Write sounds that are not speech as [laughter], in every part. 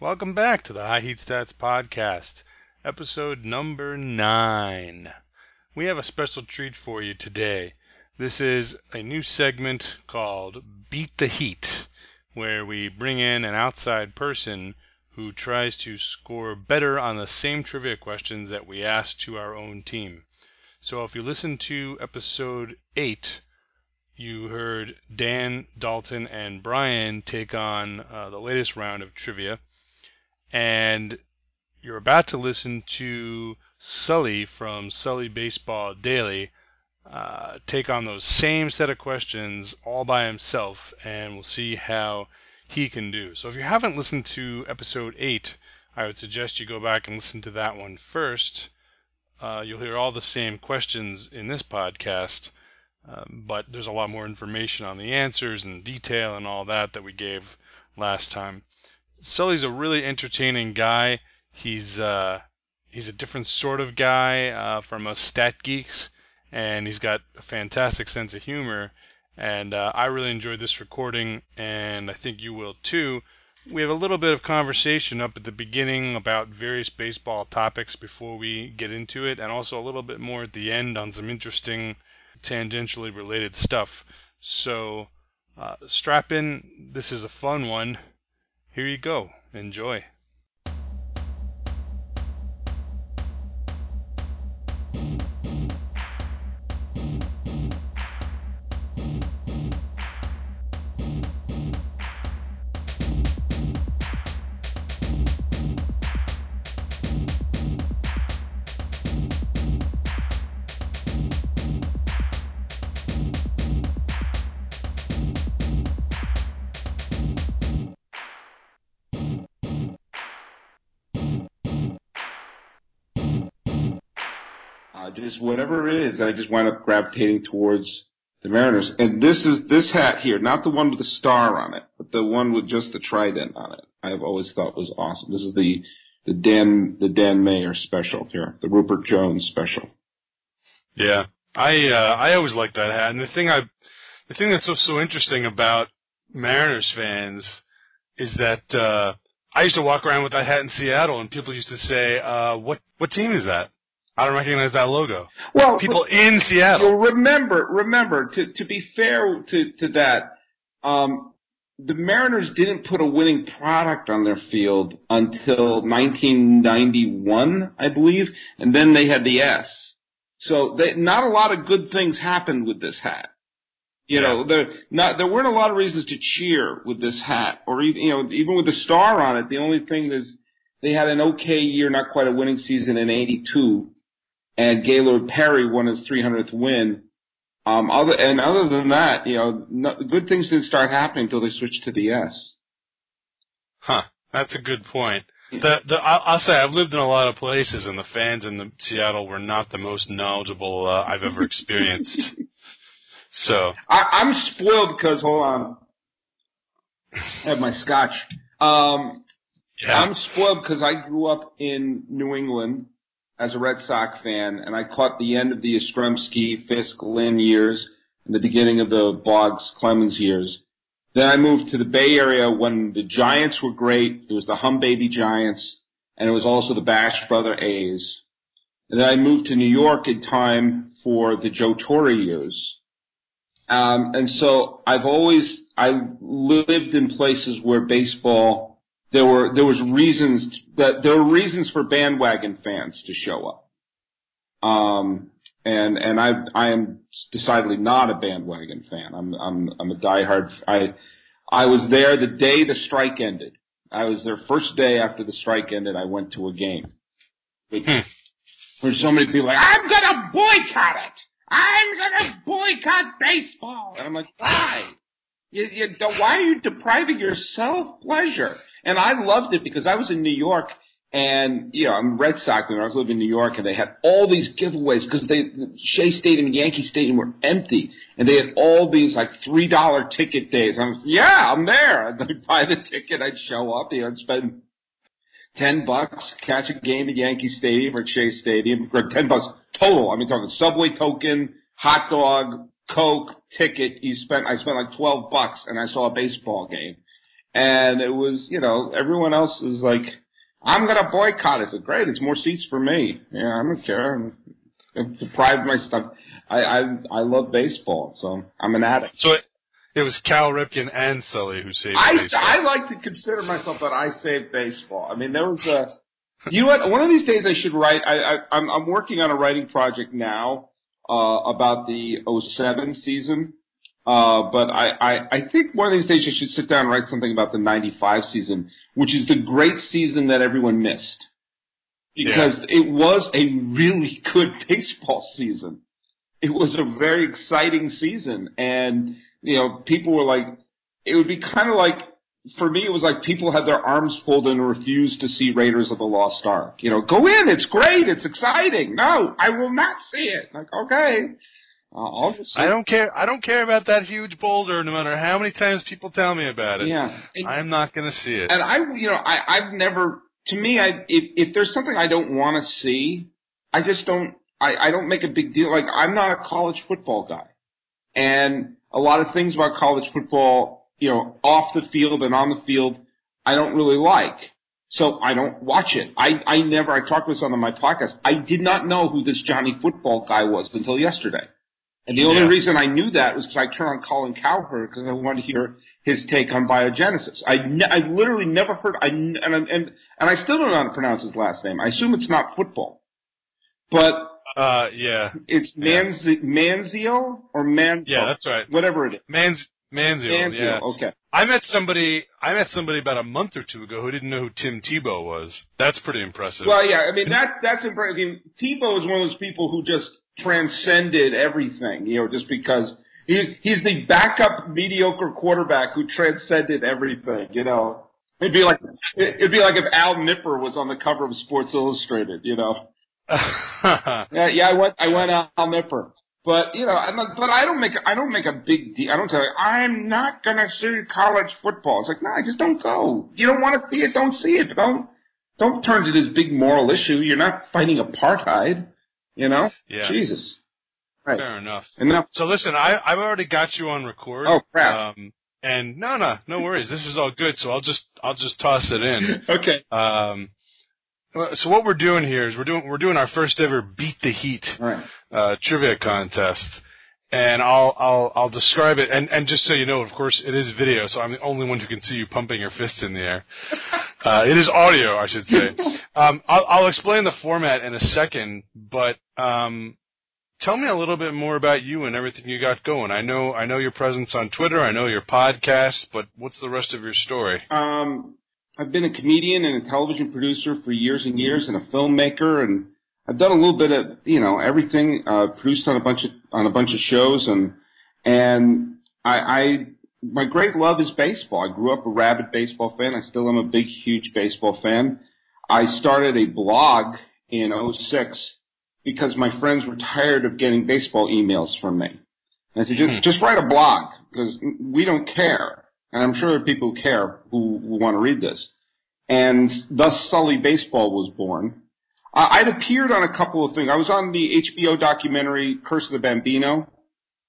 Welcome back to the High Heat Stats Podcast, episode number nine. We have a special treat for you today. This is a new segment called Beat the Heat, where we bring in an outside person who tries to score better on the same trivia questions that we ask to our own team. So if you listen to episode eight, you heard Dan, Dalton, and Brian take on uh, the latest round of trivia and you're about to listen to Sully from Sully Baseball Daily uh, take on those same set of questions all by himself, and we'll see how he can do. So if you haven't listened to episode 8, I would suggest you go back and listen to that one first. Uh, you'll hear all the same questions in this podcast, uh, but there's a lot more information on the answers and detail and all that that we gave last time. Sully's a really entertaining guy. He's uh, he's a different sort of guy uh, from us stat geeks, and he's got a fantastic sense of humor. And uh, I really enjoyed this recording, and I think you will too. We have a little bit of conversation up at the beginning about various baseball topics before we get into it, and also a little bit more at the end on some interesting tangentially related stuff. So uh, strap in. This is a fun one. Here you go. Enjoy. Just whatever it is, I just wind up gravitating towards the Mariners. And this is this hat here, not the one with the star on it, but the one with just the trident on it. I've always thought was awesome. This is the the Dan the Dan Meyer special here, the Ruppert Jones special. Yeah, I uh, I always liked that hat, and the thing I the thing that's so so interesting about Mariners fans is that uh, I used to walk around with that hat in Seattle, and people used to say, uh, "What what team is that?" I don't recognize that logo. Well, people in Seattle. remember, remember to to be fair to to that, um, the Mariners didn't put a winning product on their field until 1991, I believe, and then they had the S. So they, not a lot of good things happened with this hat. You know, there not there weren't a lot of reasons to cheer with this hat, or even you know even with the star on it. The only thing is they had an okay year, not quite a winning season in '82 and Gaylord Perry won his 300th win. Um, other and other than that, you know, no, good things didn't start happening until they switched to the S. Huh. That's a good point. The the I'll, I'll say I've lived in a lot of places, and the fans in the Seattle were not the most knowledgeable uh, I've ever experienced. [laughs] so I, I'm spoiled because hold on, I have my scotch. Um, yeah. I'm spoiled because I grew up in New England as a Red Sox fan, and I caught the end of the Yastrzemski, Fisk, Lynn years and the beginning of the Boggs, Clemens years. Then I moved to the Bay Area when the Giants were great. It was the Hum Baby Giants, and it was also the Bash Brother A's. And then I moved to New York in time for the Joe Torre years. Um, and so I've always, I lived in places where baseball there were there was reasons that there were reasons for bandwagon fans to show up. Um, and and I I am decidedly not a bandwagon fan. I'm I'm I'm a diehard. I I was there the day the strike ended. I was there first day after the strike ended. I went to a game. Hmm. There's so many people like I'm gonna boycott it. I'm gonna boycott baseball. And I'm like, why? You, you, why are you depriving yourself pleasure? And I loved it because I was in New York and, you know, I'm Red Sox when I was living in New York and they had all these giveaways because they, Shea Stadium and Yankee Stadium were empty and they had all these like $3 ticket days. I'm, yeah, I'm there. [laughs] I'd buy the ticket. I'd show up, you know, I'd spend 10 bucks, catch a game at Yankee Stadium or Shea Stadium, or 10 bucks total. I mean, talking subway token, hot dog, Coke, ticket. You spent, I spent like 12 bucks and I saw a baseball game And it was, you know, everyone else is like, I'm going to boycott. I said, great, it's more seats for me. Yeah, I don't care. I'm, I'm deprived my stuff. I, I, I love baseball, so I'm an addict. So it, it was Cal Ripken and Sully who saved I, baseball. I like to consider myself that I saved baseball. I mean, there was a, you know what? One of these days I should write. I, I I'm I'm working on a writing project now uh, about the 07 season. Uh, but I, I, I think one of these days I should sit down and write something about the 95 season, which is the great season that everyone missed. Because yeah. it was a really good [laughs] baseball season. It was a very exciting season. And, you know, people were like, it would be kind of like for me, it was like people had their arms folded and refused to see Raiders of the Lost Ark. You know, go in, it's great, it's exciting. No, I will not see it. Like, okay. Uh, I'll just I don't care. I don't care about that huge boulder, no matter how many times people tell me about it. Yeah, and, I'm not going to see it. And I, you know, I, I've never. To me, I if, if there's something I don't want to see, I just don't. I, I don't make a big deal. Like I'm not a college football guy, and a lot of things about college football you know, off the field and on the field, I don't really like. So I don't watch it. I, I never, I talked about this on my podcast. I did not know who this Johnny football guy was until yesterday. And the only reason I knew that was because I turned on Colin Cowherd because I wanted to hear his take on biogenesis. I, ne- I literally never heard, I, and, and, and I still don't know how to pronounce his last name. I assume it's not football. But, uh, yeah. It's Manz- yeah. Manziel or Manziel? Yeah, that's right. Whatever it is. Manz, Manziel, Manziel, yeah. Okay. I met somebody. I met somebody about a month or two ago who didn't know who Tim Tebow was. That's pretty impressive. Well, yeah. I mean, that that's impressive. I mean, Tebow is one of those people who just transcended everything. You know, just because he he's the backup mediocre quarterback who transcended everything. You know, it'd be like it'd be like if Al Nipper was on the cover of Sports Illustrated. You know. [laughs] yeah, yeah. I went. I went Al Nipper. But you know, I'm not, but I don't make I don't make a big deal. I don't tell you I'm not gonna see college football. It's like no, I just don't go. You don't want to see it, don't see it. Don't don't turn to this big moral issue. You're not fighting apartheid. You know, yeah. Jesus. Right. Fair enough. Enough. So listen, I I've already got you on record. Oh crap. Um, and no, no, no worries. This is all good. So I'll just I'll just toss it in. [laughs] okay. Um, so what we're doing here is we're doing we're doing our first ever beat the heat right. uh, trivia contest, and I'll I'll I'll describe it and and just so you know, of course, it is video, so I'm the only one who can see you pumping your fists in the air. [laughs] uh, it is audio, I should say. Um, I'll I'll explain the format in a second, but um, tell me a little bit more about you and everything you got going. I know I know your presence on Twitter, I know your podcast, but what's the rest of your story? Um, I've been a comedian and a television producer for years and years, and a filmmaker, and I've done a little bit of you know everything. Uh, produced on a bunch of on a bunch of shows, and and I, I my great love is baseball. I grew up a rabid baseball fan. I still am a big, huge baseball fan. I started a blog in 06 because my friends were tired of getting baseball emails from me. And I said, just, hmm. just write a blog because we don't care and I'm sure there are people who care who, who want to read this. And thus Sully Baseball was born. Uh, I'd appeared on a couple of things. I was on the HBO documentary Curse of the Bambino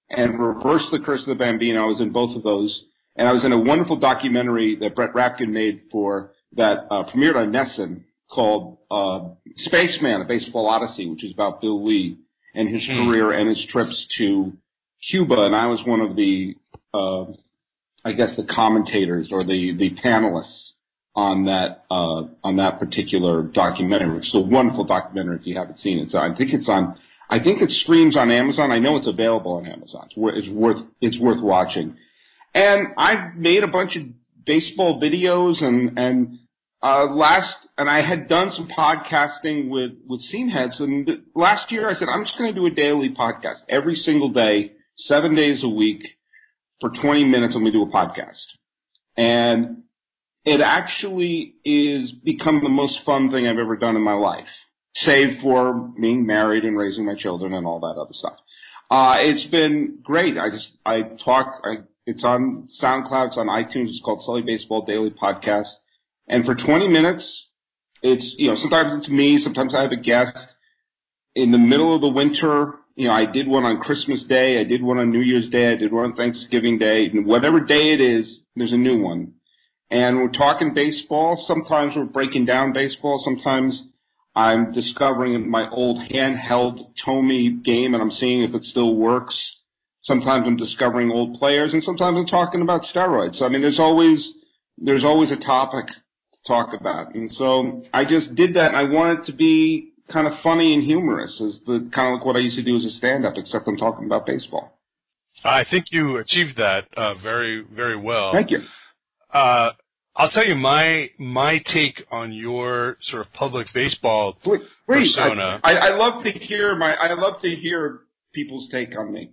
and Reverse the Curse of the Bambino. I was in both of those. And I was in a wonderful documentary that Brett Rapkin made for that uh, premiered on NESN called uh, Spaceman, A Baseball Odyssey, which is about Bill Lee and his mm. career and his trips to Cuba. And I was one of the uh, I guess the commentators or the the panelists on that uh, on that particular documentary. It's a wonderful documentary if you haven't seen it. So I think it's on. I think it streams on Amazon. I know it's available on Amazon. It's worth it's worth watching. And I've made a bunch of baseball videos and and uh, last and I had done some podcasting with with Scene Heads. And last year I said I'm just going to do a daily podcast every single day, seven days a week for 20 minutes and we do a podcast. And it actually is become the most fun thing I've ever done in my life, save for being married and raising my children and all that other stuff. Uh, it's been great. I just, I talk, I, it's on SoundCloud, it's on iTunes, it's called Sully Baseball Daily Podcast. And for 20 minutes, it's, you know, sometimes it's me, sometimes I have a guest. In the middle of the winter, you know, I did one on Christmas Day, I did one on New Year's Day, I did one on Thanksgiving Day, and whatever day it is, there's a new one. And we're talking baseball. Sometimes we're breaking down baseball. Sometimes I'm discovering my old handheld Tomy game and I'm seeing if it still works. Sometimes I'm discovering old players and sometimes I'm talking about steroids. So, I mean, there's always, there's always a topic to talk about. And so I just did that and I wanted to be kind of funny and humorous as the kind of like what I used to do as a stand-up, except I'm talking about baseball. I think you achieved that uh, very, very well. Thank you. Uh, I'll tell you my my take on your sort of public baseball Please, persona. I, I, I love to hear my I love to hear people's take on me.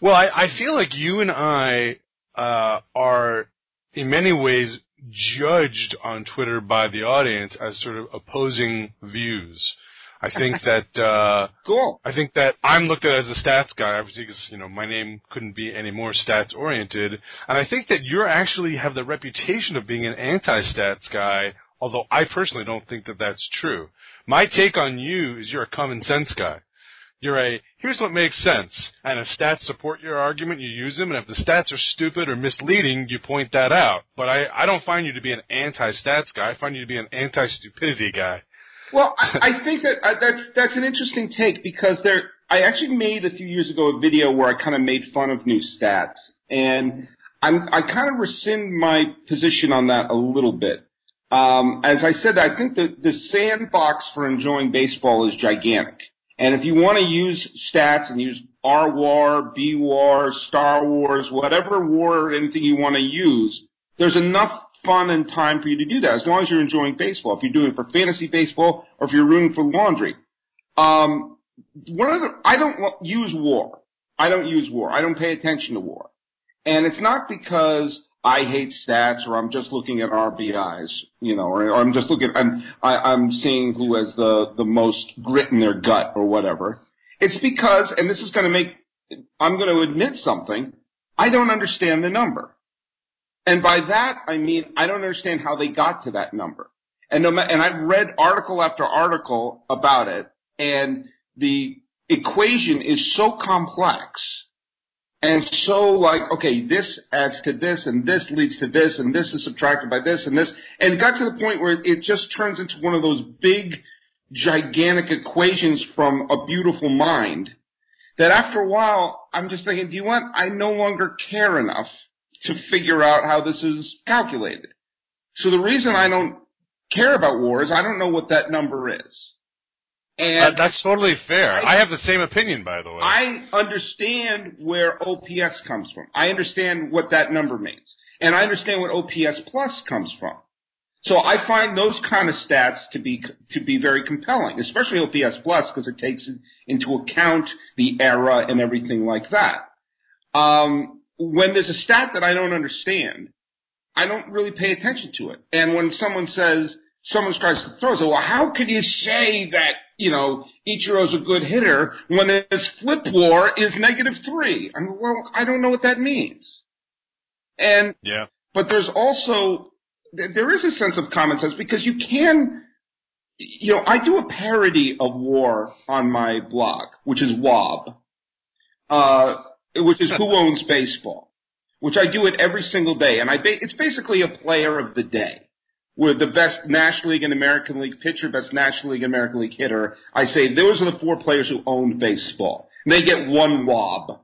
Well, I, I feel like you and I uh, are in many ways judged on Twitter by the audience as sort of opposing views. I think that uh, [laughs] Cool. I think that I'm looked at as a stats guy, obviously, because you know my name couldn't be any more stats oriented, and I think that you actually have the reputation of being an anti-stats guy. Although I personally don't think that that's true. My take on you is you're a common sense guy. You're a here's what makes sense, and if stats support your argument, you use them, and if the stats are stupid or misleading, you point that out. But I I don't find you to be an anti-stats guy. I find you to be an anti-stupidity guy. Well, I, I think that uh, that's that's an interesting take because there. I actually made a few years ago a video where I kind of made fun of new stats, and I'm I kind of rescind my position on that a little bit. Um, as I said, I think that the sandbox for enjoying baseball is gigantic, and if you want to use stats and use R War, B War, Star Wars, whatever war or anything you want to use, there's enough fun and time for you to do that as long as you're enjoying baseball. If you're doing it for fantasy baseball or if you're rooting for laundry. Um, one of the, I don't use war. I don't use war. I don't pay attention to war. And it's not because I hate stats or I'm just looking at RBIs, you know, or, or I'm just looking, I'm, I, I'm seeing who has the, the most grit in their gut or whatever. It's because, and this is going to make, I'm going to admit something, I don't understand the number. And by that, I mean, I don't understand how they got to that number. And no and I've read article after article about it, and the equation is so complex and so like, okay, this adds to this, and this leads to this, and this is subtracted by this, and this, and it got to the point where it just turns into one of those big, gigantic equations from a beautiful mind that after a while, I'm just thinking, do you want, I no longer care enough to figure out how this is calculated. So the reason I don't care about war is I don't know what that number is. Uh, And that's totally fair. I- I have the same opinion, by the way. I understand where OPS comes from. I understand what that number means. And I understand what OPS plus comes from. So I find those kind of stats to be to be very compelling, especially OPS plus because it takes into account the era and everything like that. Um, when there's a stat that I don't understand, I don't really pay attention to it. And when someone says someone tries to throw, I say, well, how could you say that you know Ichiro's a good hitter when his flip war is negative three? I mean, well, I don't know what that means. And yeah. but there's also there there is a sense of common sense because you can you know I do a parody of war on my blog which is wob uh which is who owns baseball which I do it every single day and I ba- it's basically a player of the day with the best National League and American League pitcher, best National League and American League hitter. I say those are the four players who own baseball. And they get one wob.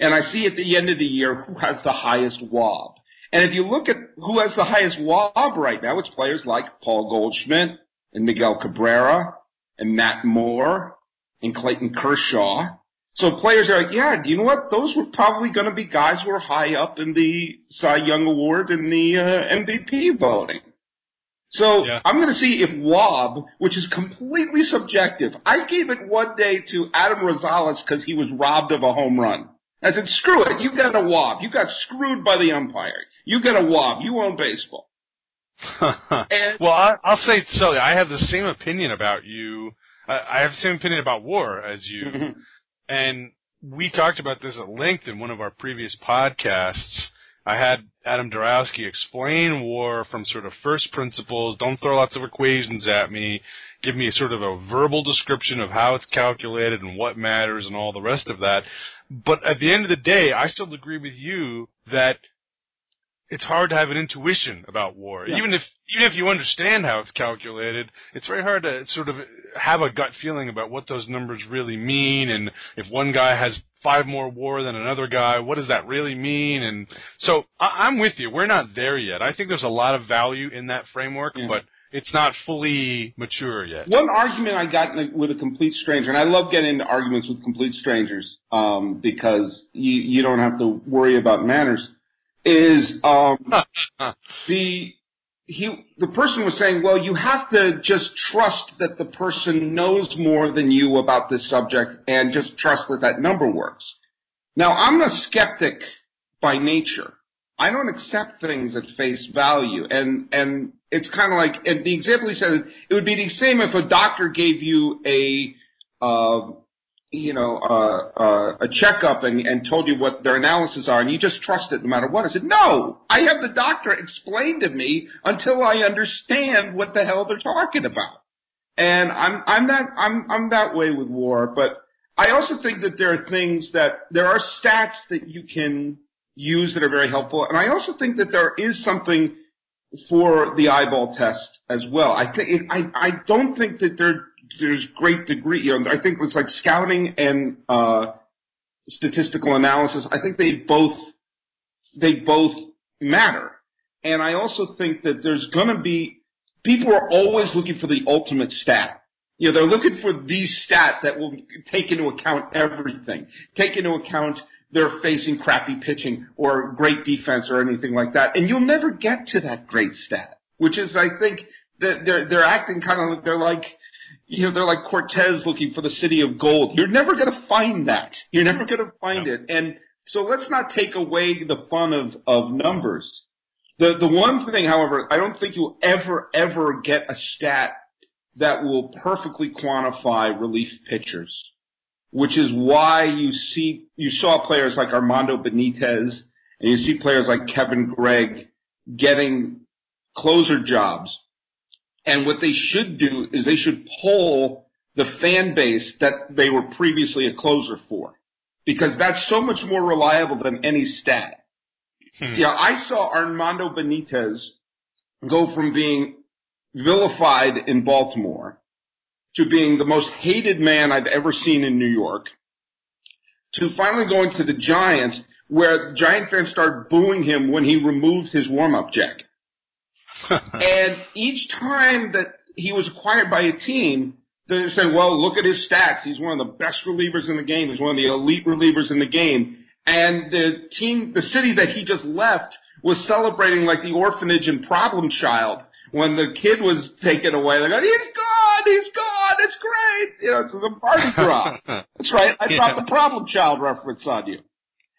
And I see at the end of the year who has the highest wob. And if you look at who has the highest wob right now, it's players like Paul Goldschmidt and Miguel Cabrera and Matt Moore and Clayton Kershaw. So players are like, yeah, do you know what? Those were probably going to be guys who are high up in the Cy Young Award and the uh, MVP voting. So Yeah. I'm going to see if WOB, which is completely subjective, I gave it one day to Adam Rosales because he was robbed of a home run. I said, screw it, you got a WOB. You got screwed by the umpire. You got a WOB. You own baseball. [laughs] And well, I, I'll say so. I have the same opinion about you. I, I have the same opinion about war as you, Mhm. And we talked about this at length in one of our previous podcasts. I had Adam Darowski explain war from sort of first principles. Don't throw lots of equations at me. Give me sort of a verbal description of how it's calculated and what matters and all the rest of that. But at the end of the day, I still agree with you that it's hard to have an intuition about war. Yeah. Even if even if you understand how it's calculated, it's very hard to sort of have a gut feeling about what those numbers really mean and if one guy has five more war than another guy, what does that really mean? And so I, am with you. We're not there yet. I think there's a lot of value in that framework, yeah. but it's not fully mature yet. One argument I got with a complete stranger, and I love getting into arguments with complete strangers um, because you, you don't have to worry about manners is um, [laughs] the he the person was saying, well, you have to just trust that the person knows more than you about this subject, and just trust that that number works. Now, I'm a skeptic by nature. I don't accept things at face value, and and it's kind of like and the example he said it would be the same if a doctor gave you a uh, you know, uh, uh, a checkup and, and told you what their analysis are, and you just trust it no matter what. I said, no, I have the doctor explain to me until I understand what the hell they're talking about. And I'm, I'm that, I'm, I'm that way with war, but I also think that there are things that, there are stats that you can use that are very helpful, and I also think that there is something for the eyeball test as well. I think, I, I don't think that there there's great degree. You know, I think it's like scouting and uh, statistical analysis. I think they both they both matter, and I also think that there's going to be people are always looking for the ultimate stat. You know, they're looking for the stat that will take into account everything, take into account they're facing crappy pitching or great defense or anything like that, and you'll never get to that great stat. Which is, I think, that they're they're acting kind of like they're like you know, they're like Cortez looking for the city of gold. You're never going to find that. You're never going to find it. And so let's not take away the fun of, of numbers. The, the one thing, however, I don't think you'll ever, ever get a stat that will perfectly quantify relief pitchers, which is why you see, you saw players like Armando Benitez and you see players like Kevin Gregg getting closer jobs and what they should do is they should pull the fan base that they were previously a closer for. Because that's so much more reliable than any stat. Hmm. Yeah, I saw Armando Benitez go from being vilified in Baltimore to being the most hated man I've ever seen in New York to finally going to the Giants where Giant fans started booing him when he removed his warm-up jacket. [laughs] and each time that he was acquired by a team, they said, well, look at his stats. He's one of the best relievers in the game. He's one of the elite relievers in the game. And the team, the city that he just left was celebrating like the orphanage and problem child when the kid was taken away. They go, he's gone, he's gone, it's great. You know, it's a party drop. [laughs] That's right. I yeah. dropped the problem child reference on you.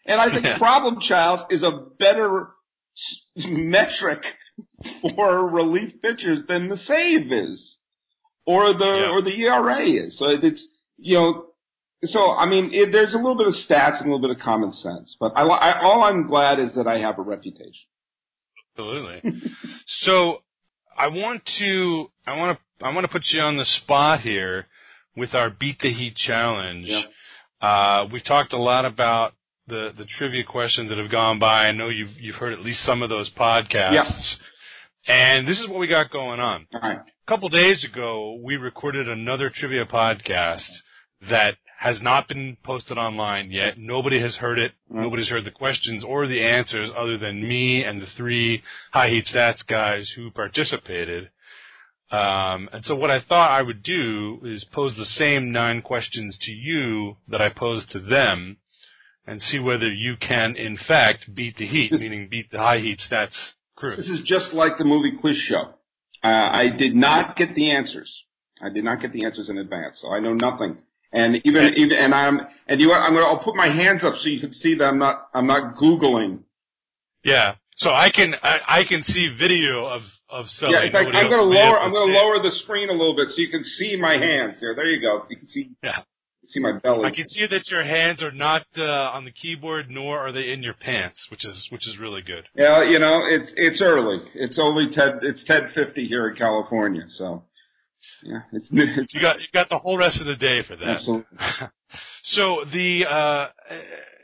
And I think yeah. problem child is a better metric for relief pitchers than the save is, or the yeah. or the ERA is. So it's you know. So I mean, it, there's a little bit of stats and a little bit of common sense, but I, I all I'm glad is that I have a reputation. Absolutely. [laughs] so I want to I want to I want to put you on the spot here with our beat the heat challenge. Yeah. Uh, we've talked a lot about the the trivia questions that have gone by. I know you've you've heard at least some of those podcasts. Yeah. And this is what we got going on. Right. A couple days ago, we recorded another trivia podcast that has not been posted online yet. Nobody has heard it. Mm-hmm. Nobody's heard the questions or the answers other than me and the three high heat stats guys who participated. Um, and so what I thought I would do is pose the same nine questions to you that I posed to them and see whether you can in fact beat the heat, [laughs] meaning beat the high heat stats this is just like the movie quiz show. Uh, I did not get the answers. I did not get the answers in advance, so I know nothing. And even even and I'm and you I'm gonna I'll put my hands up so you can see that I'm not I'm not googling. Yeah. So I can I, I can see video of of Sully. Yeah, in fact, I'm going to lower I'm going to lower the screen a little bit so you can see my hands here. There you go. You can see. Yeah see my belly. I can see that your hands are not uh, on the keyboard, nor are they in your pants, which is which is really good. Yeah, you know, it's it's early. It's only ten. It's ten fifty here in California, so yeah, it's, it's [laughs] you got you got the whole rest of the day for that. Absolutely. [laughs] so the uh,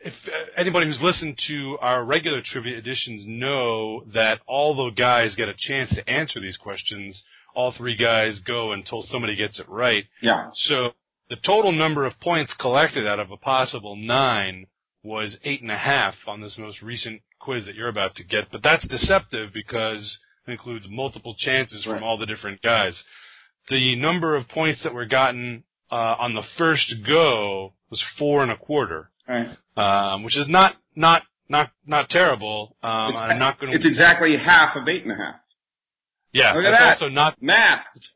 if anybody who's listened to our regular trivia editions know that all the guys get a chance to answer these questions, all three guys go until somebody gets it right. Yeah. So the total number of points collected out of a possible nine was eight and a half on this most recent quiz that you're about to get, but that's deceptive because it includes multiple chances Right. from all the different guys. The number of points that were gotten uh, on the first go was four and a quarter, right. um, which is not not not not terrible. Um, It's- I'm not going It's exactly half of eight and a half. Yeah, Look at that. also not. Math. It's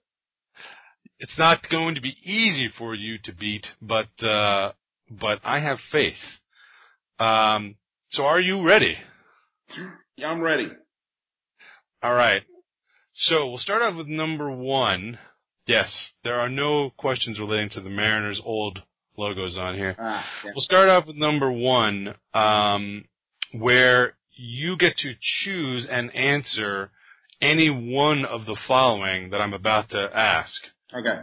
not going to be easy for you to beat, but uh, but I have faith. Um, so are you ready? Yeah, I'm ready. All right. So we'll start off with number one. Yes, there are no questions relating to the Mariners' old logos on here. Ah, yeah. We'll start off with number one, um, where you get to choose and answer any one of the following that I'm about to ask. Okay.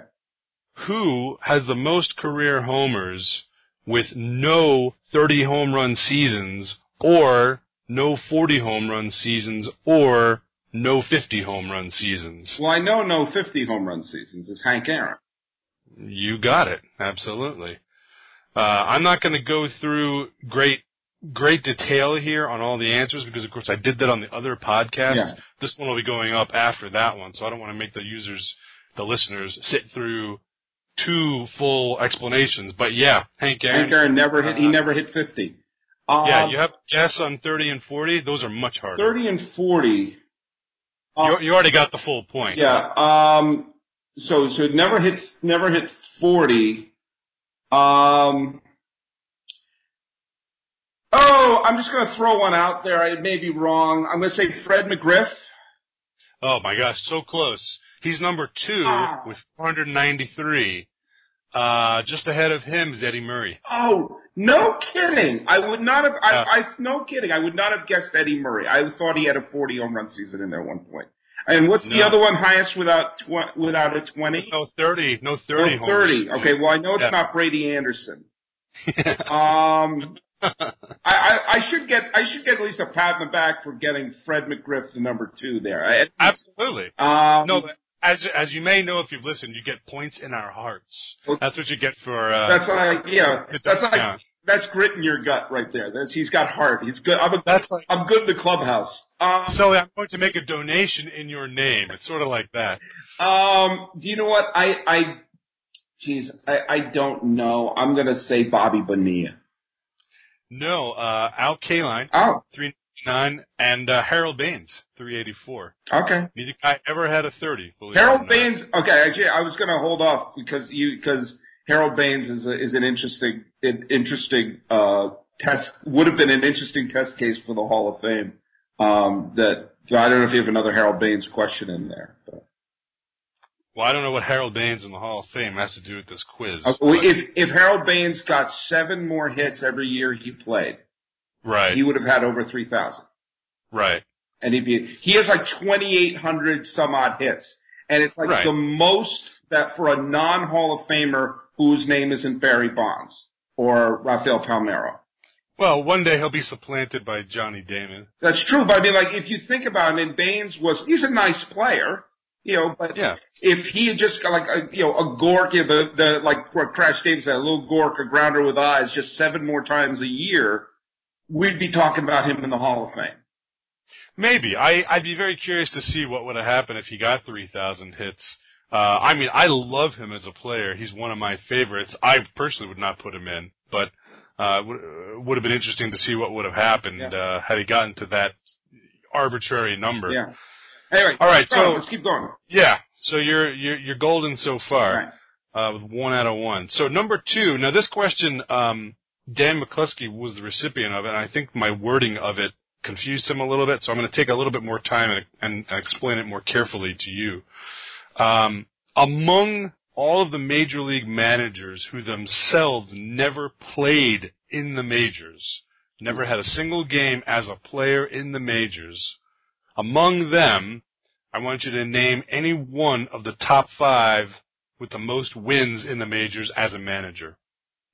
Who has the most career homers with no 30 home run seasons or no 40 home run seasons or no 50 home run seasons? Well, I know no 50 home run seasons is Hank Aaron. You got it. Absolutely. Uh, I'm not going to go through great, great detail here on all the answers because, of course, I did that on the other podcast. Yeah. This one will be going up after that one, so I don't want to make the users, the listeners, sit through two full explanations. But yeah, Hank Aaron. Hank Aaron never hit. He Uh, never hit 50. Um, Yeah, you have guess on 30 and 40. Those are much harder. 30 and 40. You, you already got the full point. Yeah. Um. So so never hit never hit 40. Um. Oh, I'm just going to throw one out there. I may be wrong. I'm going to say Fred McGriff. Oh my gosh, so close. He's number two Ah. with 493. Uh, just ahead of him is Eddie Murray. Oh, no kidding! I would not have. I, I no kidding. I would not have guessed Eddie Murray. I thought he had a 40 home run season in there at one point. And what's the other one highest without tw- without a 20? No 30, no 30 Oh, homers. 30. Okay, well I know it's Yeah. not Brady Anderson. [laughs] Um, I, I, I should get I should get at least a pat on the back for getting Fred McGriff to number two there. I, Absolutely. um, No, as as you may know if you've listened, you get points in our hearts. That's what you get for. Uh, that's like yeah, that's like count. that's grit in your gut right there. That's he's got heart. He's good. I'm a, That's like. I'm good in the clubhouse. Um, So I'm going to make a donation in your name. It's sort of like that. Um, do you know what? I, I, geez, I, I don't know. I'm gonna say Bobby Bonilla. No, uh, Al Kaline, Oh, 399, and uh, Harold Baines, 384. okay. Neither guy ever had a 30. believe it or Harold. Baines. Okay, actually, I was gonna hold off because you because Harold Baines is a, is an interesting an interesting uh test would have been an interesting test case for the Hall of Fame. Um, that I don't know if you have another Harold Baines question in there. But. Well, I don't know what Harold Baines in the Hall of Fame has to do with this quiz. Uh, well, if if Harold Baines got seven more hits every year he played, right, he would have had over three thousand. right. and he'd be he has like 2800 some odd hits and it's like Right. the most that for a non hall of famer whose name isn't barry bonds or rafael palmeiro Well, one day he'll be supplanted by Johnny Damon. that's true but i mean like if you think about it I mean, baines was he's a nice player you know but Yeah. if he had just got like a you know a gork you know, the the like what crash davis said a little gork a grounder with eyes just seven more times a year we'd be talking about him in the hall of fame Maybe. I, I'd be very curious to see what would have happened if he got 3,000 hits. Uh, I mean, I love him as a player. He's one of my favorites. I personally would not put him in, but uh, would would have been interesting to see what would have happened Yeah. uh, had he gotten to that arbitrary number. yeah anyway All right, so let's keep going yeah, so you're you're you're golden so far. Right. uh, with one out of one. So number two, now this question, um, Dan McCloskey was the recipient of it, and I think my wording of it confused him a little bit, so I'm going to take a little bit more time and, and, and explain it more carefully to you. Um, among all of the major league managers who themselves never played in the majors, never had a single game as a player in the majors, among them, I want you to name any one of the top five with the most wins in the majors as a manager.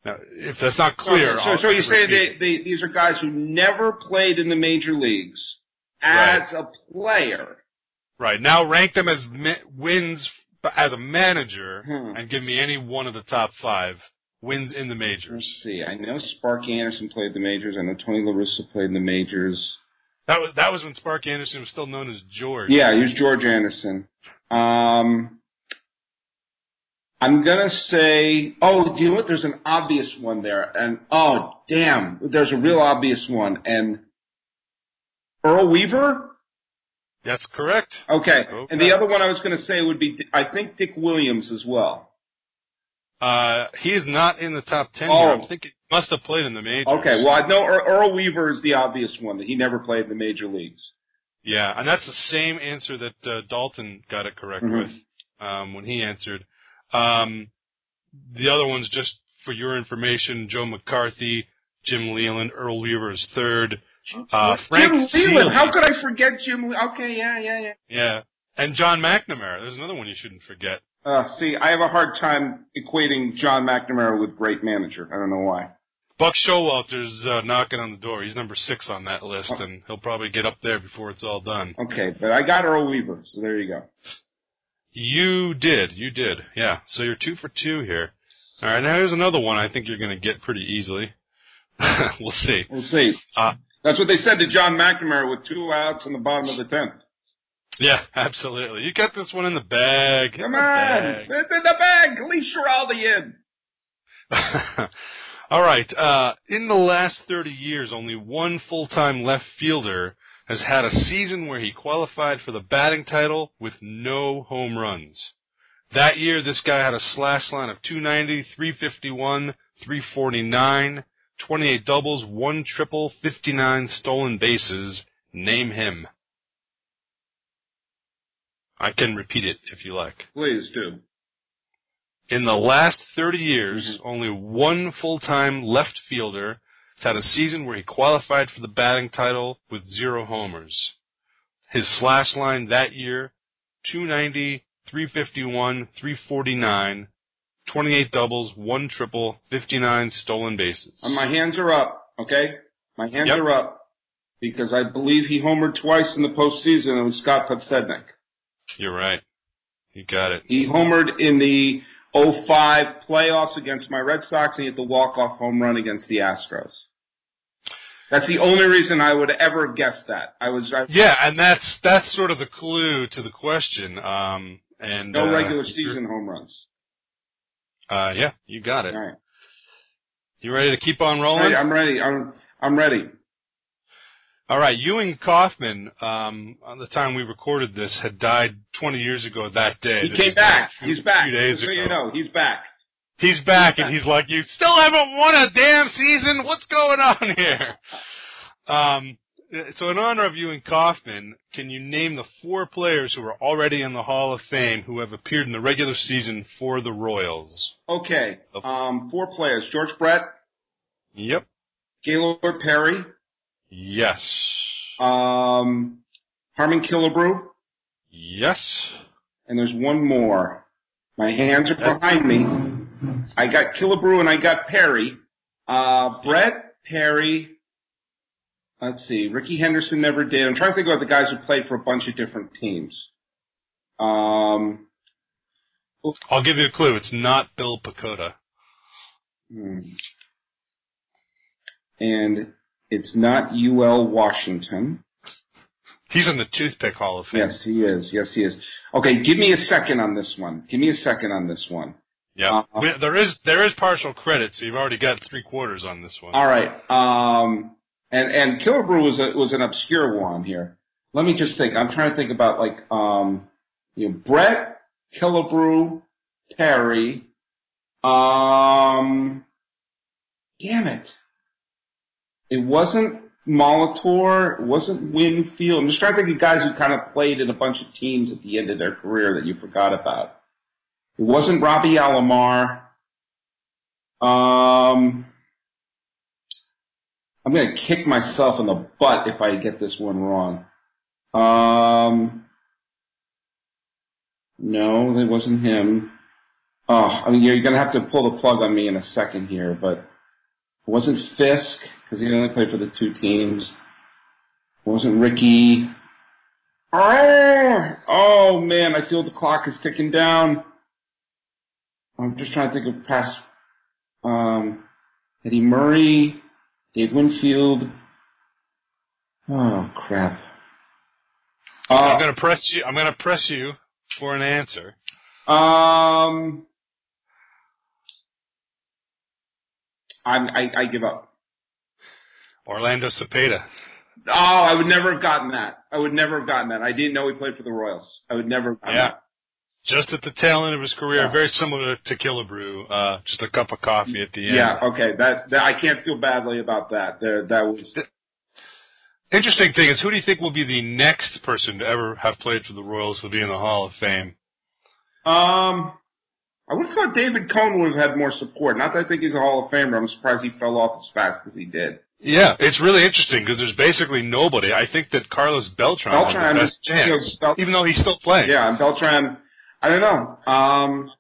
Now, if that's not clear, so, so, so you're saying they, they, these are guys who never played in the major leagues as Right. a player. right now rank them as mi- wins as a manager, Hmm. and give me any one of the top five wins in the Let's majors. see. I know Sparky Anderson played the majors. I know Tony La Russa played in the majors. That was that was when Spark Anderson was still known as George. Yeah, he was George Anderson. Um, I'm gonna say, oh, do you know what? There's an obvious one there, and oh, damn, there's a real obvious one, and Earl Weaver. that's correct. Okay, Okay. and the other one I was gonna say would be, I think Dick Williams as well. Uh, he is not in the top ten Oh. here. I'm thinking must have played in the majors. Okay, well, I know Earl Weaver is the obvious one that he never played in the major leagues. Yeah, and that's the same answer that uh, Dalton got it correct Mhm. with um, when he answered. Um, the other ones, just for your information, Joe McCarthy, Jim Leyland, Earl Weaver is third. Uh, Frank Jim Leyland. How could I forget Jim? Le- okay, yeah, yeah, yeah. yeah, and John McNamara. There's another one you shouldn't forget. Uh, see, I have a hard time equating John McNamara with great manager. I don't know why. Buck Showalter's uh, knocking on the door. He's number six on that list, Oh. and he'll probably get up there before it's all done. Okay, but I got Earl Weaver, so there you go. You did, you did, yeah. So you're two for two here. All right, now here's another one I think you're going to get pretty easily. [laughs] we'll see. We'll see. Uh, That's what they said to John McNamara with two outs in the bottom of the tenth. Yeah, absolutely. You got this one in the bag. Come In the on, bag. it's in the bag. Lee Schiraldi in. [laughs] All right. Uh, in the last 30 years, only one full-time left fielder has had a season where he qualified for the batting title with no home runs. That year, this guy had a slash line of 290, 351, 349, 28 doubles, one triple, 59 stolen bases. Name him. I can repeat it if you like. Please do. In the last 30 years, mm-hmm. only one full-time left fielder has had a season where he qualified for the batting title with zero homers. His slash line that year, 290, 351, 349, 28 doubles, one triple, 59 stolen bases. And my hands are up. Okay, my hands Yep. are up because I believe he homered twice in the postseason. It was Scott Podsednik. You're right. You got it. He homered in the 05 playoffs against my Red Sox, and he hit the walk-off home run against the Astros. That's the only reason I would ever have guessed that. I was I, Yeah, and that's that's sort of the clue to the question. Um, and no uh, regular season home runs. Uh, yeah, you got it. All right, You ready to keep on rolling? right I'm ready. I'm I'm ready. All right, Ewing Kauffman, um, on the time we recorded this, had died 20 years ago that day. He This came back. few- He's back. few days so ago. you know, he's back. He's back, and he's like, "You still haven't won a damn season. What's going on here?" Um, so, in honor of Ewing Kauffman, can you name the four players who are already in the Hall of Fame who have appeared in the regular season for the Royals? Okay. Um, four players: George Brett, Yep. Gaylord Perry, Yes. um, Harmon Killebrew, Yes. and there's one more. My hands are behind me. I got Killebrew and I got Perry. Uh, Brett, Perry. Let's see. Rickey Henderson never did. I'm trying to think about the guys who played for a bunch of different teams. Um, I'll give you a clue. It's not Bill Pecota. hmm. and it's not UL Washington. He's in the Toothpick Hall of Fame. Yes, he is. Yes, he is. Okay, give me a second on this one. Give me a second on this one. Yeah. Uh, there is there is partial credit, so you've already got three quarters on this one. All right. Um, and and Killebrew was a, was an obscure one here. Let me just think. I'm trying to think about like um, you know, Brett Killebrew, Perry. Um, damn it! It wasn't Molitor. It wasn't Winfield. I'm just trying to think of guys who kind of played in a bunch of teams at the end of their career that you forgot about. It wasn't Robbie Alomar. Um, I'm gonna kick myself in the butt if I get this one wrong. Um, no, it wasn't him. Oh, I mean, you're going to have to pull the plug on me in a second here, but it wasn't Fisk because he only played for the two teams. Wasn't Rickey? Oh, oh man, I feel the clock is ticking down. I'm just trying to think of past. Um, Eddie Murray, Dave Winfield. Oh crap. Uh, I'm gonna press you. I'm gonna press you for an answer. Um, I'm, I, I give up. Orlando Cepeda. Oh, I would never have gotten that. I would never have gotten that. I didn't know he played for the Royals. I would never have yeah. that. Just at the tail end of his career, yeah. very similar to Killebrew, uh, just a cup of coffee at the end. Yeah, okay. That, that I can't feel badly about that. There, that was. The interesting thing is, who do you think will be the next person to ever have played for the Royals will be in the Hall of Fame? Um, I would have thought David Cone would have had more support. Not that I think he's a Hall of Famer. I'm surprised he fell off as fast as he did. Yeah, it's really interesting because there's basically nobody. I think that Carlos Beltran, Beltran has the best chance, Bel- even though he's still playing. Yeah, and Beltran, I don't know. Um,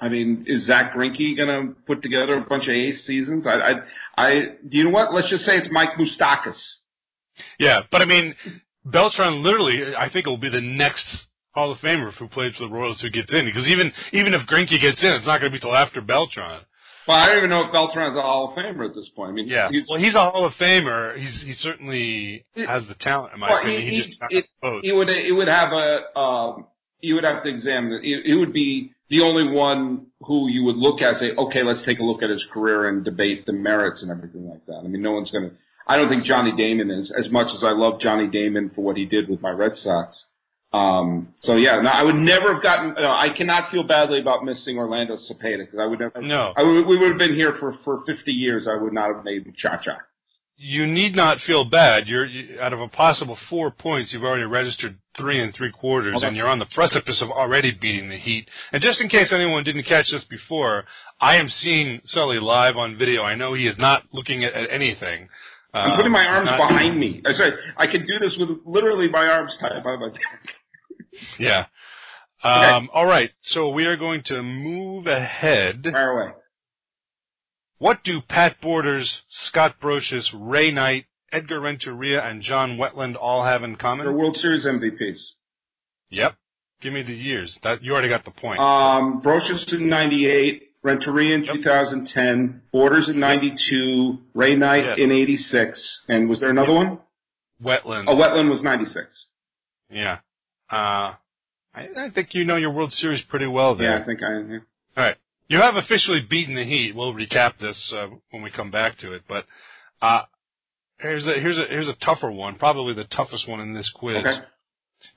I mean, is Zack Greinke going to put together a bunch of ace seasons? I, I, I, do you know what? Let's just say it's Mike Moustakas. Yeah, but I mean, Beltran literally, I think it will be the next Hall of Famer who plays for the Royals who gets in. Because even even if Greinke gets in, it's not going to be till after Beltran. Well, I don't even know if Beltran's a Hall of Famer at this point. I mean, yeah. He's, well, he's a Hall of Famer. He's he certainly has the talent. In my well, opinion, he, he just it, it would it would have a um, you would have to examine it. it. It would be the only one who you would look at and say, okay, let's take a look at his career and debate the merits and everything like that. I mean, no one's going to. I don't think Johnny Damon is as much as I love Johnny Damon for what he did with my Red Sox. Um, so yeah, no, I would never have gotten. No, I cannot feel badly about missing Orlando Cepeda because I would never. No, I would, we would have been here for for 50 years. I would not have made cha cha. You need not feel bad. You're you, out of a possible four points, you've already registered three and three quarters, okay. and you're on the precipice of already beating the Heat. And just in case anyone didn't catch this before, I am seeing Sully live on video. I know he is not looking at, at anything. I'm putting my um, arms behind me. I said I can do this with literally my arms tied behind my back. Yeah. Um, okay. All right. So we are going to move ahead. Fire away. What do Pat Borders, Scott Brosius, Ray Knight, Edgar Renteria, and John Wetteland all have in common? They're World Series MVPs. Yep. Give me the years. That you already got the point. Um, Brosius in '98, Renteria in yep. 2010, Borders in '92, Ray Knight yes. in '86, and was there another yep. one? Wetteland. Oh, Wetteland was '96. Yeah. Uh, I, I, think you know your World Series pretty well there. Yeah, I think I am. Yeah. All right. You have officially beaten the Heat. We'll recap this uh, when we come back to it, but uh, here's a here's a here's a tougher one, probably the toughest one in this quiz. Okay.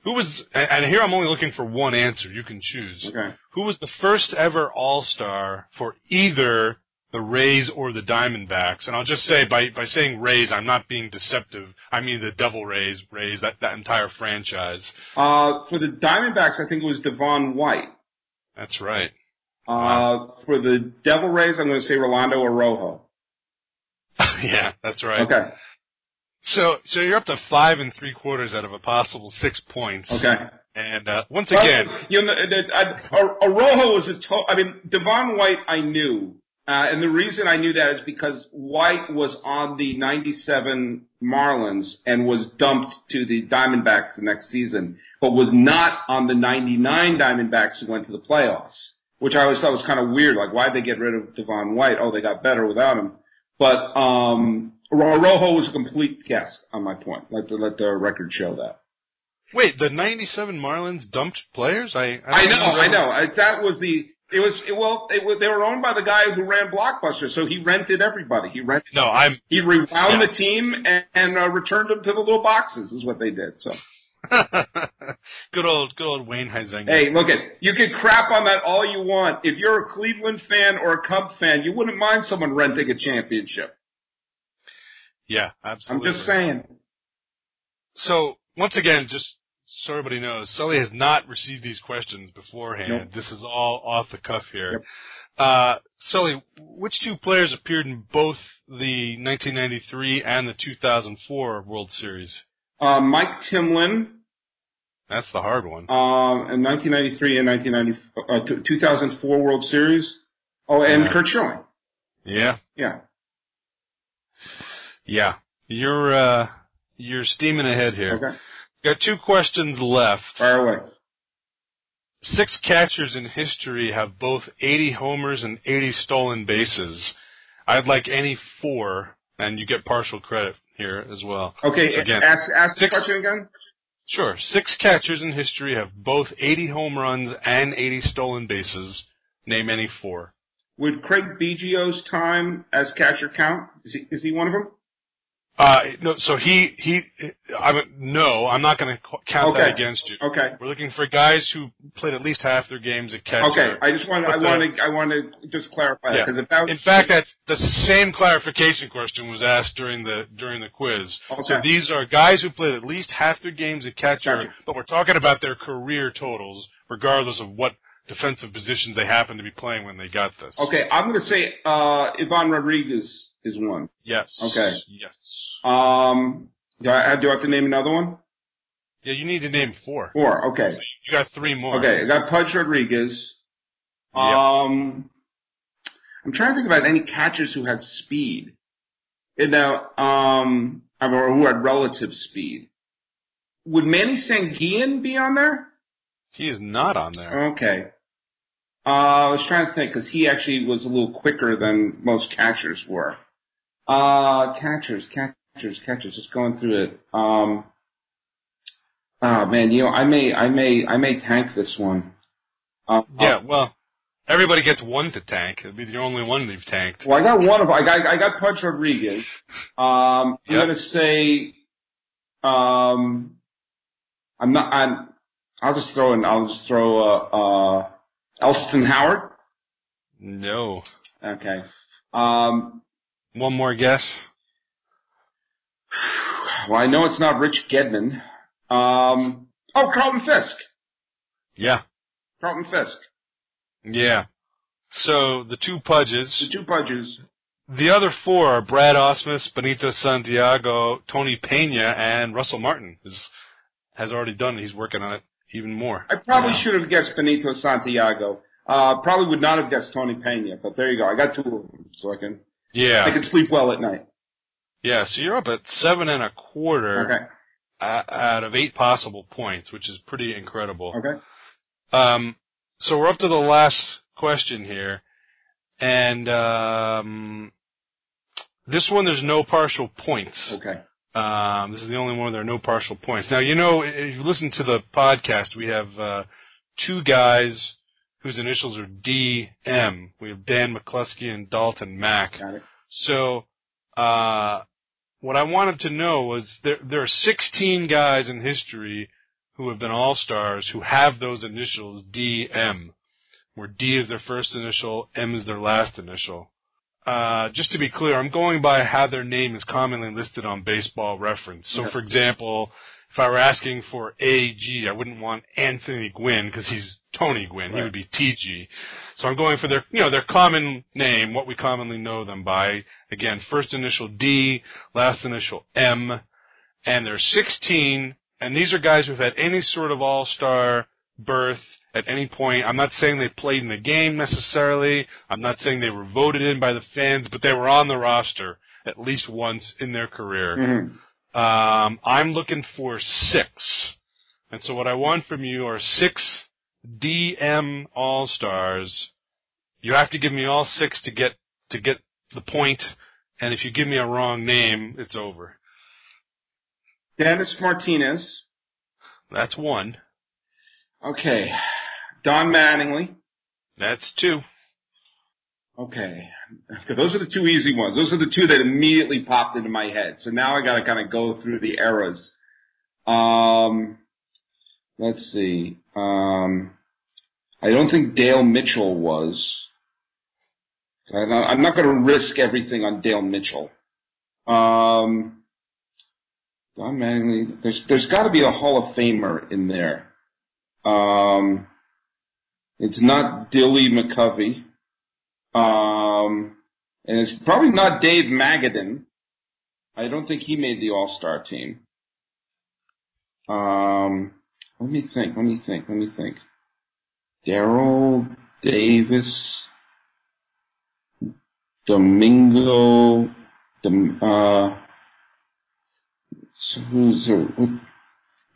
Who was and here I'm only looking for one answer. You can choose. Okay. Who was the first ever All Star for either the Rays or the Diamondbacks. And I'll just say by by saying Rays, I'm not being deceptive. I mean the Devil Rays, Rays, that that entire franchise. Uh, for the Diamondbacks, I think it was Devon White. That's right. Uh, wow. for the Devil Rays, I'm going to say Rolando Arrojo. [laughs] yeah, that's right. Okay. So, so you're up to five and three quarters out of a possible six points. Okay. And uh, once again, well, you know, Arrojo was a. To- I mean, Devon White, I knew uh, and the reason I knew that is because White was on the 97 Marlins and was dumped to the Diamondbacks the next season, but was not on the 99 Diamondbacks who went to the playoffs, which I always thought was kind of weird. Like, why'd they get rid of Devon White? Oh, they got better without him. But, um, Rojo was a complete guess on my point. Let the, let the record show that. Wait, the 97 Marlins dumped players? I, I, I know, I know. I, that was the, it was it, well. It was, they were owned by the guy who ran Blockbuster, so he rented everybody. He rented. No, I'm. He rewound yeah. the team and, and uh, returned them to the little boxes. Is what they did. So. [laughs] good old, good old Wayne Huizenga. Hey, look at you can crap on that all you want. If you're a Cleveland fan or a Cubs fan, you wouldn't mind someone renting a championship. Yeah, absolutely. I'm just saying. So once again, just so everybody knows, Sully has not received these questions beforehand. Nope. This is all off the cuff here. Yep. Uh, Sully, which two players appeared in both the 1993 and the 2004 World Series? Uh, Mike Timlin That's the hard one. Um, in 1993 and 1990, uh, 2004 World Series. Oh, and Yeah. Curt Schilling. Yeah. Yeah. Yeah. You're uh you're steaming ahead here. Okay. Got two questions left. Fire away. Six catchers in history have both 80 homers and 80 stolen bases. I'd like any four, and you get partial credit here as well. Okay. So again, ask ask the six- question again. Sure. Six catchers in history have both 80 home runs and 80 stolen bases. Name any four. Would Craig Biggio's time as catcher count? Is he is he one of them? Uh, no, so he, he, I no, I'm not going to count that against you. Okay. We're looking for guys who played at least half their games at catcher. Okay. I just want I want to I want to just clarify that Yeah. because if that In fact, that the same clarification question was asked during the during the quiz. Okay. So Okay. these are guys who played at least half their games at catcher, Gotcha. but we're talking about their career totals, regardless of what defensive positions they happen to be playing when they got this. Okay, I'm going to say uh, Ivan Rodriguez is one. Yes. Okay. Yes. Um, do I, do I have to name another one? Yeah, you need to name four. Four. Okay. You got three more. Okay, I got Pudge Rodriguez. Yep. Um, I'm trying to think about any catchers who had speed. You know, um, or who had relative speed. Would Manny Sanguillen be on there? He is not on there. Okay. Uh, I was trying to think because he actually was a little quicker than most catchers were. Uh, catchers, catchers, catchers. Just going through it. Um, oh man, you know, I may, I may, I may tank this one. Uh, Yeah, well, everybody gets one to tank. It'd be the only one they've tanked. Well, I got one of I got I got Pudge Rodriguez. Um, I'm gonna say, um, I'm not. I'm. I'll just throw in. I'll just throw uh, uh, Elston Howard. No. Okay. Um, One more guess. well, I know it's not Rich Gedman. Um, oh, Carlton Fisk. Yeah. Carlton Fisk. Yeah. So the two Pudges. The two Pudges. The other four are Brad Ausmus, Benito Santiago, Tony Pena, and Russell Martin is has already done it. He's working on it even more. I probably should have guessed Benito Santiago. Uh, probably would not have guessed Tony Pena, but there you go. I got two of them, so I can I Yeah. can sleep well at night. Yeah. So you're up at seven and a quarter Okay. out of eight possible points, which is pretty incredible. Okay. Um, so we're up to the last question here, and um, this one there's no partial points. Okay. Um, this is the only one there are no partial points. Now you know if you listen to the podcast, we have uh, two guys whose initials are DM. We have Dan McCloskey and Dalton Mack. Got it. So, uh, what I wanted to know was there, there are 16 guys in history who have been all-stars who have those initials DM, where D is their first initial, M is their last initial. Uh, just to be clear, I'm going by how their name is commonly listed on baseball reference. So for example, if I were asking for AG, I wouldn't want Anthony Gwynn because he's Tony Gwynn. He would be TG. So I'm going for their, you know, their common name, what we commonly know them by. Again, first initial D, last initial M, and there's 16, and these are guys who've had any sort of all-star berth at any point. I'm not saying they played in the game necessarily. I'm not saying they were voted in by the fans, but they were on the roster at least once in their career. Mhm. Um, I'm looking for six. And so what I want from you are six DM All Stars. You have to give me all six to get to get the point, and if you give me a wrong name, it's over. Dennis Martinez. That's one. Okay. Don Mattingly. That's two. Okay. [laughs] Those are the two easy ones. Those are the two that immediately popped into my head. So now I gotta kind of go through the eras. Um, let's see. Um, I don't think Dale Mitchell was. I'm not, gonna risk everything on Dale Mitchell. Um, Don Mattingly, there's, there's gotta be a Hall of Famer in there. Um, it's not Dilly McCovey. Um, and it's probably not Dave Magadan. I don't think he made the All-Star team. Um, let me think. Let me think. Let me think. Daryl Davis, Domingo, the uh, who's there?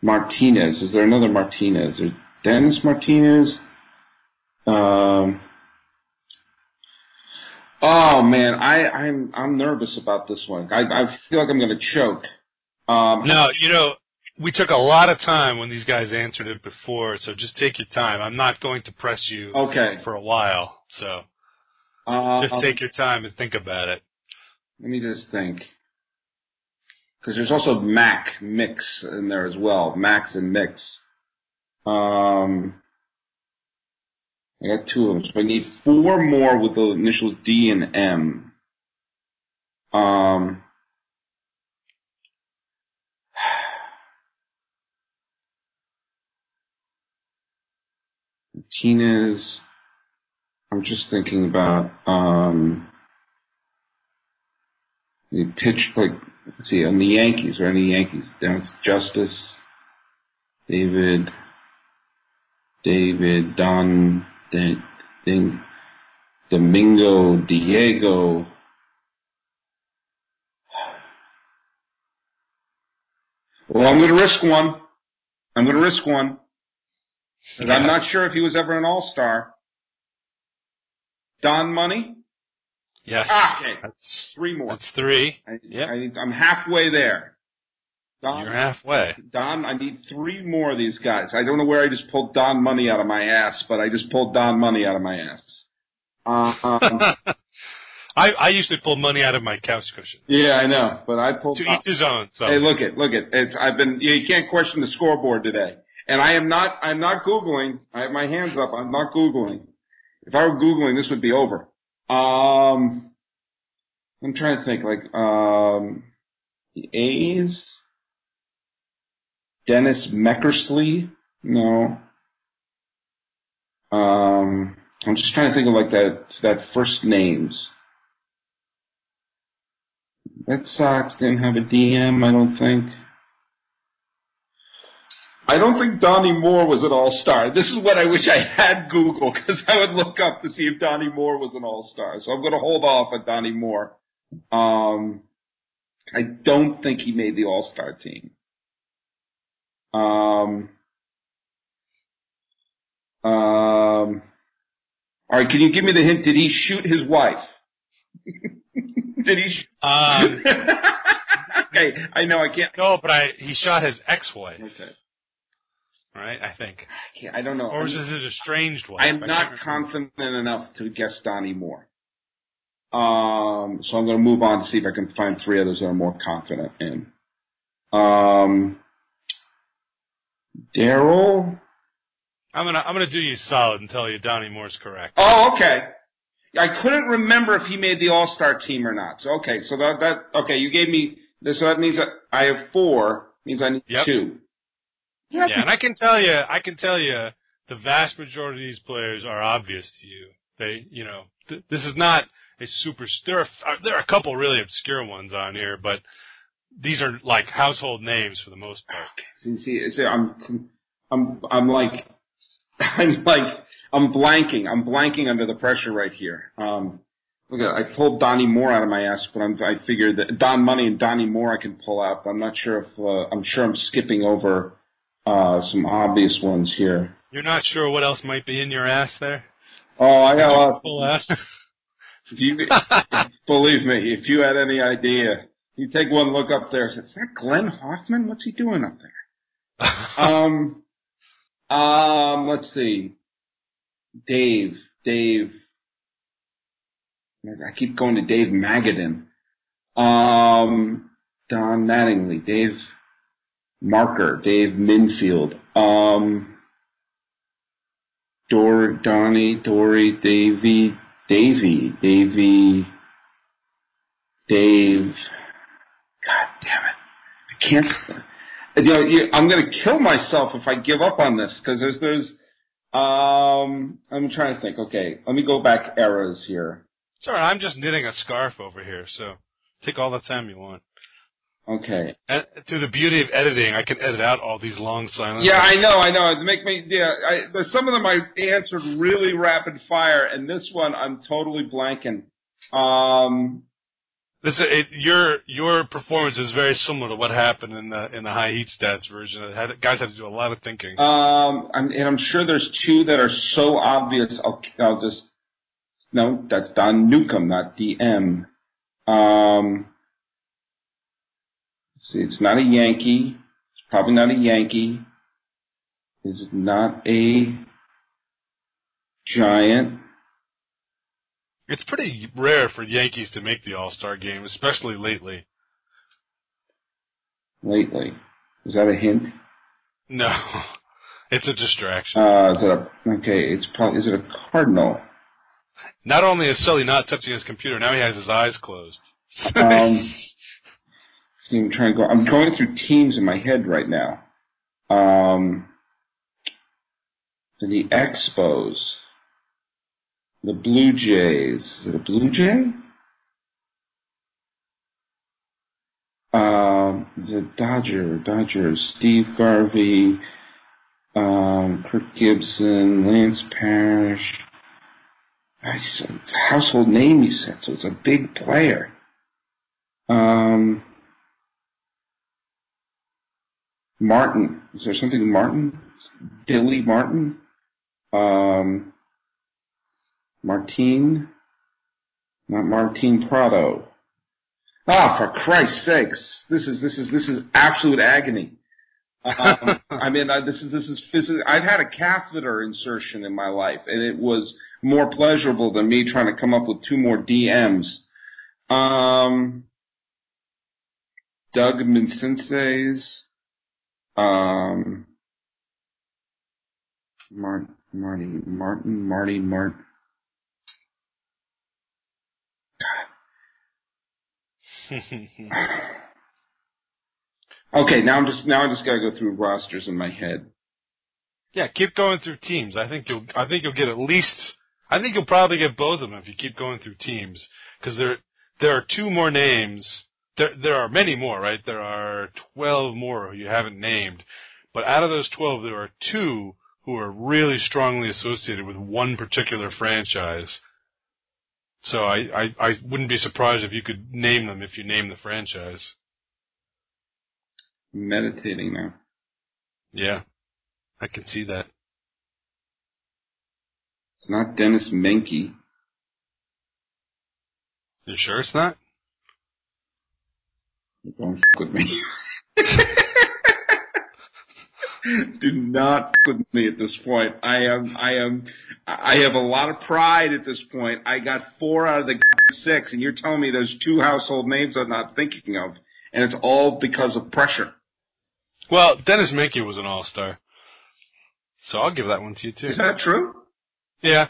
Martinez? Is there another Martinez? There's Dennis Martinez. Um. Oh man, I, I'm I'm nervous about this one. I I feel like I'm going to choke. Um, No, you know, we took a lot of time when these guys answered it before, so just take your time. I'm not going to press you Okay. for a while, so Uh, just take your time and think about it. Let me just think. Because there's also Mac Mix in there as well. Max and Mix. Um, I got two of them, so I need four more with the initials D and M. Um, Martinez. I'm just thinking about um, the pitch like let's see on the Yankees or any Yankees. Then it's Justice, David, David, Don, then Domingo, Diego. Well, I'm going to risk one. I'm going to risk one. 'Cause I'm not sure if he was ever an All Star. Don Money. Yes. Ah, okay. That's, Three more. that's three. I, Yep. I, I'm halfway there. Don, You're halfway. Don, I need three more of these guys. I don't know where I just pulled Don Money out of my ass, but I just pulled Don Money out of my ass. Uh, um, [laughs] I, I usually pull money out of my couch cushion. yeah, I know, but I pulled. To each his own. So Hey, look it, look it. It's I've been. You can't question the scoreboard today, and I am not. I'm not googling. I have my hands up. I'm not googling. If I were googling, this would be over. Um, I'm trying to think. Like, um, the A's. Dennis Meckersley. No. Um, I'm just trying to think of like that that first names. Red Sox didn't have a DM, I don't think. I don't think Donnie Moore was an All-Star. This is what I wish I had Google because I would look up to see if Donnie Moore was an All-Star. So I'm going to hold off on Donnie Moore. Um, I don't think he made the All-Star team. Um, um, all right, can you give me the hint? Did he shoot his wife? [laughs] Did he? Sh- um, [laughs] okay, I know I can't. no, but I he shot his ex-wife, Okay, right? I think, I, I don't know. or I'm- this his estranged wife? I I am can't not confident enough to guess Donnie Moore. Um, so I'm going to move on to see if I can find three others that I'm more confident in. Um, Daryl. I'm gonna I'm gonna do you solid and tell you Donnie Moore's correct. Oh, okay. I couldn't remember if he made the All Star team or not. So okay, so that that okay, you gave me this. So that means that I have four. Means I need Yep. two. Yeah, and I can tell you, I can tell you, the vast majority of these players are obvious to you. They, you know, th- this is not a super. There are uh, there are a couple really obscure ones on here, but these are like household names for the most part. See, see, see I'm, I'm, I'm like, [laughs] I'm like, I'm blanking. I'm blanking under the pressure right here. Um, look I pulled Donnie Moore out of my ass, but I'm, I figured that Don Money and Donnie Moore I can pull out. But I'm not sure if, uh, I'm sure I'm skipping over, uh, some obvious ones here. You're not sure what else might be in your ass there. Oh, I got a Full ass. [laughs] If you, believe me, if you had any idea, you take one look up there. Is that Glenn Hoffman? What's he doing up there? [laughs] Um, um, let's see. Dave, Dave. I keep going to Dave Magadan. Um, Don Mattingly, Dave Marker, Dave Minfield. Um, Dor, Donnie, Dory, Davy, Davy, Davy, Dave. God damn it! I can't. You know, you, I'm going to kill myself if I give up on this because there's there's. Um, I'm trying to think. Okay, let me go back eras here. Sorry, I'm just knitting a scarf over here, so take all the time you want. Okay. And through the beauty of editing, I can edit out all these long silences. Yeah, I know, I know. It make me yeah. I, some of them I answered really rapid fire, and this one I'm totally blanking. Um, This it, your your performance is very similar to what happened in the in the high heat stats version. It had, guys had to do a lot of thinking. um, I'm, and I'm sure there's two that are so obvious. I'll, I'll just no. That's Don Newcombe, not DM. Um, see, it's not a Yankee. It's probably not a Yankee. It's not a Giant? It's pretty rare for Yankees to make the All Star game, especially lately. Lately, is that a hint? No, [laughs] it's a distraction. Uh, is it a okay? It's probably is it a Cardinal? Not only is Sully not touching his computer, now he has his eyes closed. Um, [laughs] see, I'm trying to go. I'm going through teams in my head right now. Um, the Expos, the Blue Jays. Is it a Blue Jay? Um, it Dodger? Dodgers. Steve Garvey, um, Kirk Gibson, Lance Parrish. It's a household name, you said, so it's a big player. Um, Martin. Is there something Martin? Dilly Martin? Um, Martine? Not Martine Prado. Ah, for Christ's sakes. This is, this is, this is absolute agony. Um, [laughs] I mean, I, this is, this is physical. I've had a catheter insertion in my life, and it was more pleasurable than me trying to come up with two more DMs. Um, Doug Mincenses, um, Mart, Marty, Martin, Marty, Mart. [laughs] Okay, now I'm just now I just gotta go through rosters in my head. yeah, keep going through teams. I think you'll I think you'll get at least I think you'll probably get both of them if you keep going through teams because there there are two more names. There there are many more, right? There are twelve more you haven't named, but out of those twelve, there are two who are really strongly associated with one particular franchise. So I, I, I wouldn't be surprised if you could name them if you name the franchise. Meditating now. Yeah, I can see that. It's not Dennis Menke. You sure it's not? Don't f- with me. [laughs] Do not f- with me at this point. I am, I am, I have a lot of pride at this point. I got four out of the six, and you're telling me there's two household names I'm not thinking of, and it's all because of pressure. Well, Dennis Menke was an all-star. So I'll give that one to you too. Is that true? Yeah.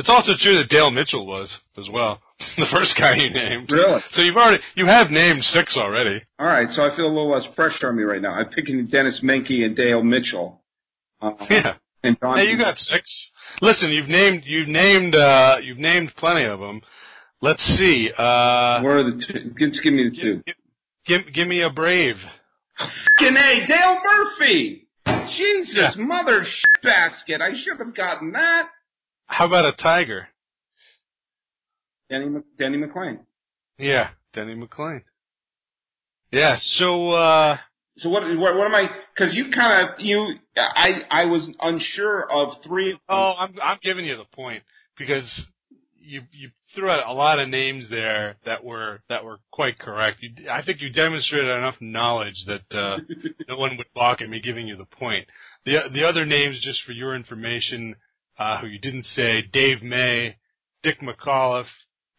It's also true that Dale Mitchell was as well. [laughs] the first guy you named. Really? So you've already, you have named six already. All right, so I feel a little less pressure on me right now. I'm picking Dennis Menke and Dale Mitchell. Uh, Yeah. And Don. Hey, you got six. Listen, you've named, you've named, uh, you've named plenty of them. Let's see, uh, Where are the two? Just give me the two. give, give, give me a brave. A, Dale Murphy! Jesus, Yeah. mother sh- basket. I should have gotten that. How about a tiger? Denny, Mc- Denny McLain. Yeah, Denny McLain. Yeah, so, uh, So what, what, what am I, cause you kind of, you, I, I was unsure of three. Oh, I'm I'm giving you the point because you you threw out a lot of names there that were that were quite correct. You, I think you demonstrated enough knowledge that uh, [laughs] no one would balk at me giving you the point. The the other names, just for your information, uh, who you didn't say: Dave May, Dick McAuliffe,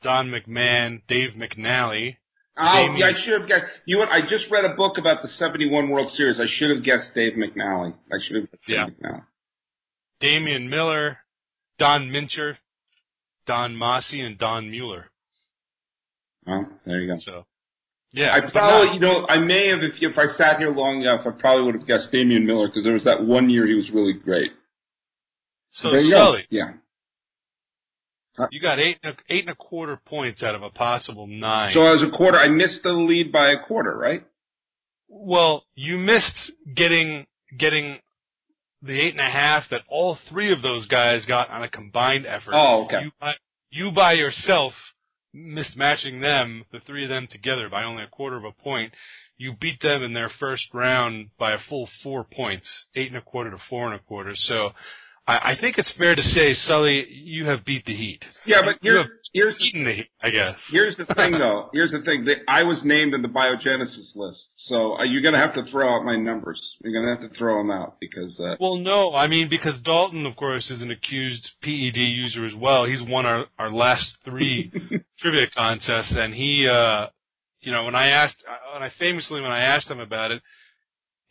Don McMahon, Dave McNally. Oh, yeah, I should have guessed. You know what? I just read a book about the 71 World Series. I should have guessed Dave McNally. I should have guessed Yeah. Dave McNally. Damian Miller, Don Mincher, Don Mossi, and Don Mueller. Oh, there you go. So, yeah, I probably, not- you know, I may have, if, if I sat here long enough, I probably would have guessed Damian Miller because there was that one year he was really great. So there you go. Yeah. Uh, you got eight and a, eight and a quarter points out of a possible nine. So as a quarter, I missed the lead by a quarter, right? Well, you missed getting getting the eight and a half that all three of those guys got on a combined effort. Oh, okay. You by, you by yourself missed matching them, the three of them together, by only a quarter of a point. You beat them in their first round by a full four points, eight and a quarter to four and a quarter. So I, I think it's fair to say, Sully, you have beat the Heat. Yeah, but you here's, have here's beaten the Heat, I guess. Here's the thing, [laughs] though. Here's the thing. I was named in the biogenesis list, so uh, you're going to have to throw out my numbers. You're going to have to throw them out because. Uh, Well, no, I mean because Dalton, of course, is an accused PED user as well. He's won our our last three [laughs] trivia contests, and he, uh, you know, when I asked, when I famously when I asked him about it,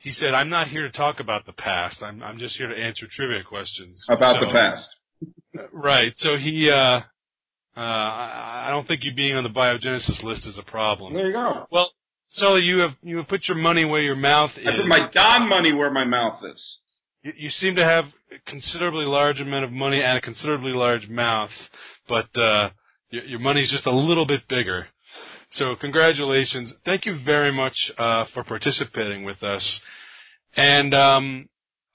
he said, "I'm not here to talk about the past. I'm I'm just here to answer trivia questions about So- the past. Right. So he, uh, uh, I, don't think you being on the biogenesis list is a problem. There you go. Well, Sully, you have you have put your money where your mouth is. I put my Don money where my mouth is. You, you seem to have a considerably large amount of money and a considerably large mouth, but uh, your, your money's just a little bit bigger. So congratulations. Thank you very much uh, for participating with us. And um,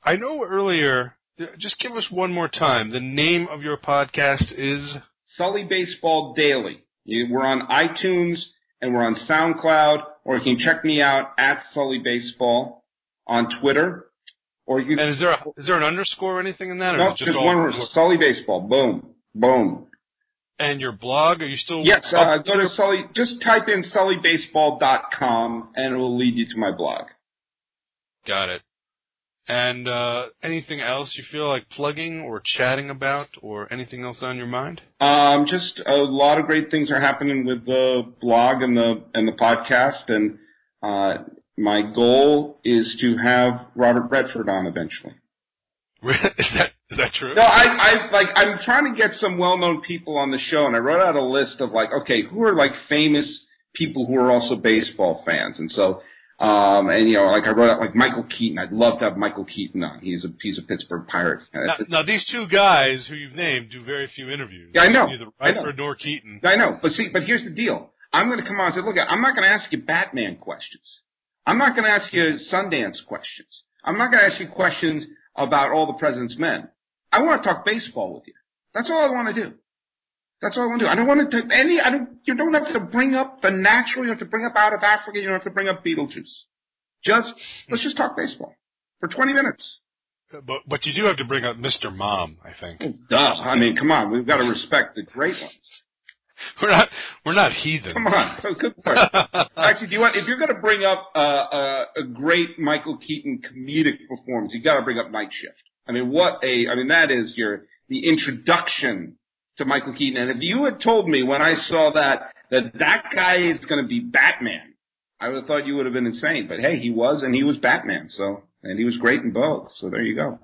I know earlier, just give us one more time. The name of your podcast is Sully Baseball Daily. We're on iTunes and we're on SoundCloud, or you can check me out at Sully Baseball on Twitter, or you and is there a, is there an underscore or anything in that? Or no, just just one word, Sully Baseball. Boom, boom. And your blog? Are you still Yes, uh, go to Sully. Just type in sullybaseball.com and it will lead you to my blog. Got it. And uh, anything else you feel like plugging or chatting about, or anything else on your mind? Um, just a lot of great things are happening with the blog and the and the podcast, and uh, my goal is to have Robert Redford on eventually. [laughs] is that is that true? No, I, I like I'm trying to get some well-known people on the show, and I wrote out a list of like, okay, who are like famous people who are also baseball fans, and so. Um, and you know, like I wrote out like Michael Keaton. I'd love to have Michael Keaton on. He's a he's a Pittsburgh Pirate. Now, now these two guys who you've named do very few interviews. Yeah, I know. Neither. Redford nor Keaton. I know, but see, but here's the deal. I'm going to come on and say, look, I'm not going to ask you Batman questions. I'm not going to ask you Sundance questions. I'm not going to ask you questions about all the President's Men. I want to talk baseball with you. That's all I want to do. That's all I want to do. I don't want to take any. I don't. You don't have to bring up the natural. You don't have to bring up out of Africa. You don't have to bring up Beetlejuice. Just let's just talk baseball for 20 minutes. But but you do have to bring up Mr. Mom, I think. Duh. I mean, come on. We've got to respect the great ones. [laughs] We're not we're not heathen. Come on. Was good work. [laughs] Actually, do you want, if you're going to bring up uh, uh, a great Michael Keaton comedic performance, you got to bring up Night Shift. I mean, what a, I mean, that is your, the introduction to Michael Keaton. And if you had told me when I saw that, that that guy is going to be Batman, I would have thought you would have been insane. But hey, he was, and he was Batman, so, and he was great in both. So there you go.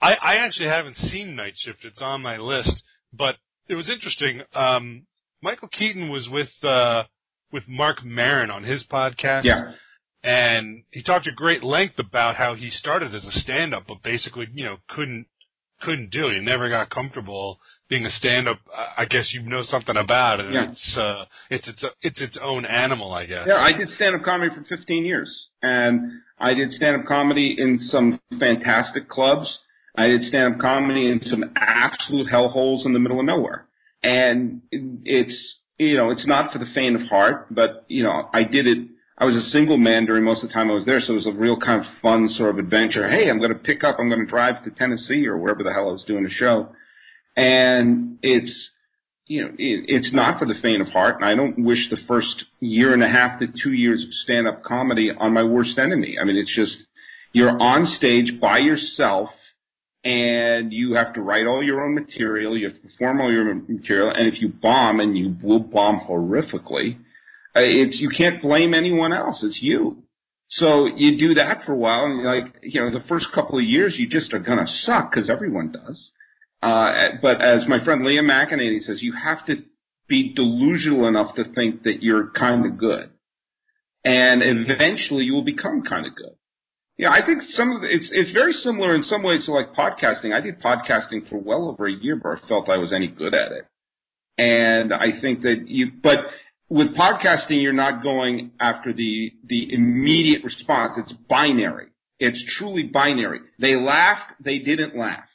I, I actually haven't seen Night Shift. It's on my list, but it was interesting. Um, Michael Keaton was with uh, with Marc Maron on his podcast. Yeah. And he talked at great length about how he started as a stand-up, but basically, you know, couldn't couldn't do it. He never got comfortable being a stand-up. I- I guess you know something about it. Yeah. It's uh, it's it's it's its own animal, I guess. Yeah, I did stand-up comedy for 15 years, and I did stand-up comedy in some fantastic clubs. I did stand-up comedy in some absolute hellholes in the middle of nowhere, and it's you know it's not for the faint of heart, but you know I did it. I was a single man during most of the time I was there, so it was a real kind of fun sort of adventure. Hey, I'm going to pick up, I'm going to drive to Tennessee or wherever the hell I was doing a show, and it's you know, it, it's not for the faint of heart, and I don't wish the first year and a half to two years of stand-up comedy on my worst enemy. I mean, it's just you're on stage by yourself, and you have to write all your own material, you have to perform all your material, and if you bomb, and you will bomb horrifically, it's you can't blame anyone else. It's you. So you do that for a while, and you're like, you know, the first couple of years you just are gonna suck because everyone does. Uh, but as my friend Liam McEnany says, you have to be delusional enough to think that you're kind of good. And eventually you will become kind of good. Yeah, I think some of the, it's, it's very similar in some ways to like podcasting. I did podcasting for well over a year before I felt I was any good at it. And I think that you, but with podcasting, you're not going after the the immediate response. It's binary. It's truly binary. They laughed, they didn't laugh.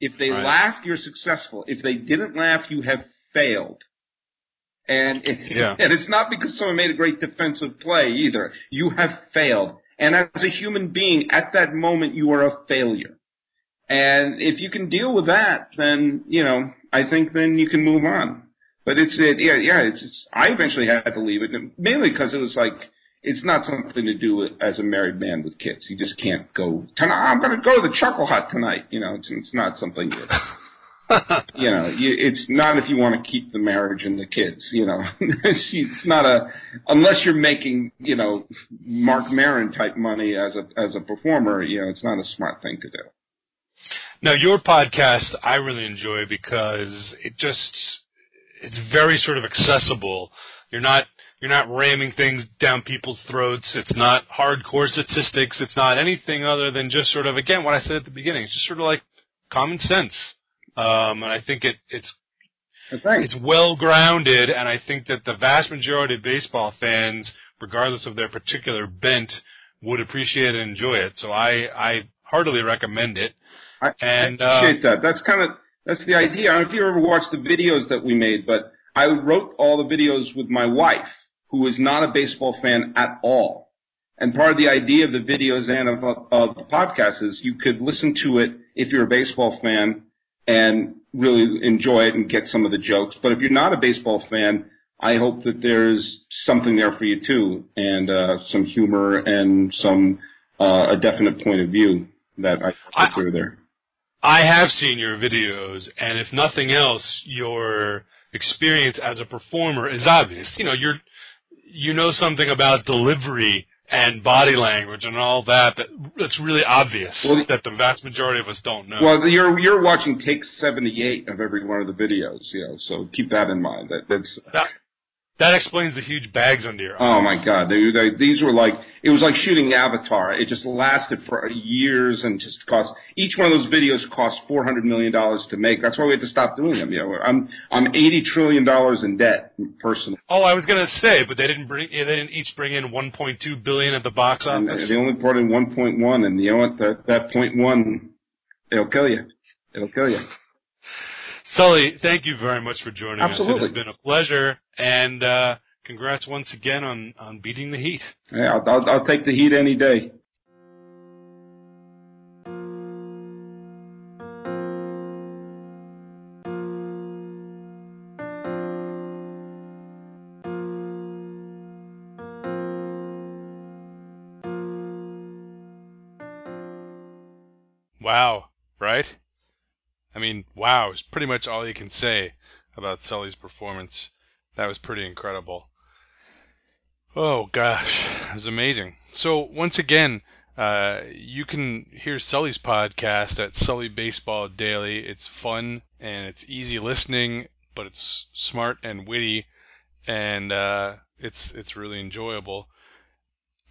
If they right. laughed, you're successful. If they didn't laugh, you have failed. And it, [laughs] yeah. and it's not because someone made a great defensive play either. You have failed. And as a human being, at that moment, you are a failure. And if you can deal with that, then, you know, I think then you can move on. But it's, it, yeah, yeah, it's, it's, I eventually had to leave it, mainly because it was like, it's not something to do with, as a married man with kids. You just can't go, I'm going to go to the Chuckle Hut tonight. You know, it's, it's not something that, [laughs] you know, you, it's not if you want to keep the marriage and the kids, you know. [laughs] it's not a, unless you're making, you know, Marc Maron type money as a, as a performer, you know, it's not a smart thing to do. Now, your podcast I really enjoy because it just, it's very sort of accessible. You're not you're not ramming things down people's throats. It's not hardcore statistics. It's not anything other than just sort of again what I said at the beginning. It's just sort of like common sense. Um, and I think it it's it's well grounded, and I think that the vast majority of baseball fans, regardless of their particular bent, would appreciate and enjoy it. So I I heartily recommend it. I, and, I appreciate uh, that. That's kind of that's the idea. I don't know if you ever watched the videos that we made, but I wrote all the videos with my wife, who is not a baseball fan at all. And part of the idea of the videos and of, of the podcast is you could listen to it if you're a baseball fan and really enjoy it and get some of the jokes. But if you're not a baseball fan, I hope that there's something there for you too, and uh, some humor and some uh, a definite point of view that I put through there. I have seen your videos, and if nothing else, your experience as a performer is obvious. You know, you're you know something about delivery and body language and all that, that that's really obvious well, that the vast majority of us don't know. Well, you're you're watching take 78 of every one of the videos, you know, so keep that in mind. That that's that, that explains the huge bags under your oh, eyes. Oh my God! They, they, these were like it was like shooting Avatar. It just lasted for years and just cost each one of those videos cost four hundred million dollars to make. That's why we had to stop doing them. You know, I'm I'm eighty trillion dollars in debt personally. Oh, I was gonna say, but they didn't bring they didn't each bring in one point two billion at the box office. And they only brought in one point one, and you know what? That that point one, it'll kill you. It'll kill you. Sully, thank you very much for joining Absolutely. us. It has been a pleasure, and uh, congrats once again on, on beating the Heat. Yeah, I'll, I'll, I'll take the Heat any day. Wow is pretty much all you can say about Sully's performance. That was pretty incredible. Oh gosh, it was amazing. So once again, uh, you can hear Sully's podcast at Sully Baseball Daily. It's fun and it's easy listening, but it's smart and witty, and uh, it's it's really enjoyable.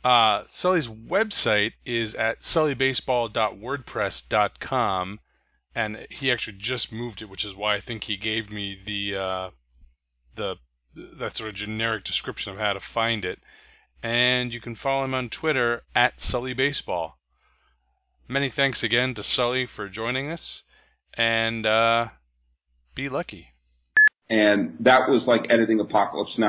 Uh, Sully's website is at sullybaseball.wordpress.com and he actually just moved it, which is why I think he gave me the uh, the that sort of generic description of how to find it. And you can follow him on Twitter at Sully Baseball. Many thanks again to Sully for joining us, and uh, be lucky. And that was like editing Apocalypse Now.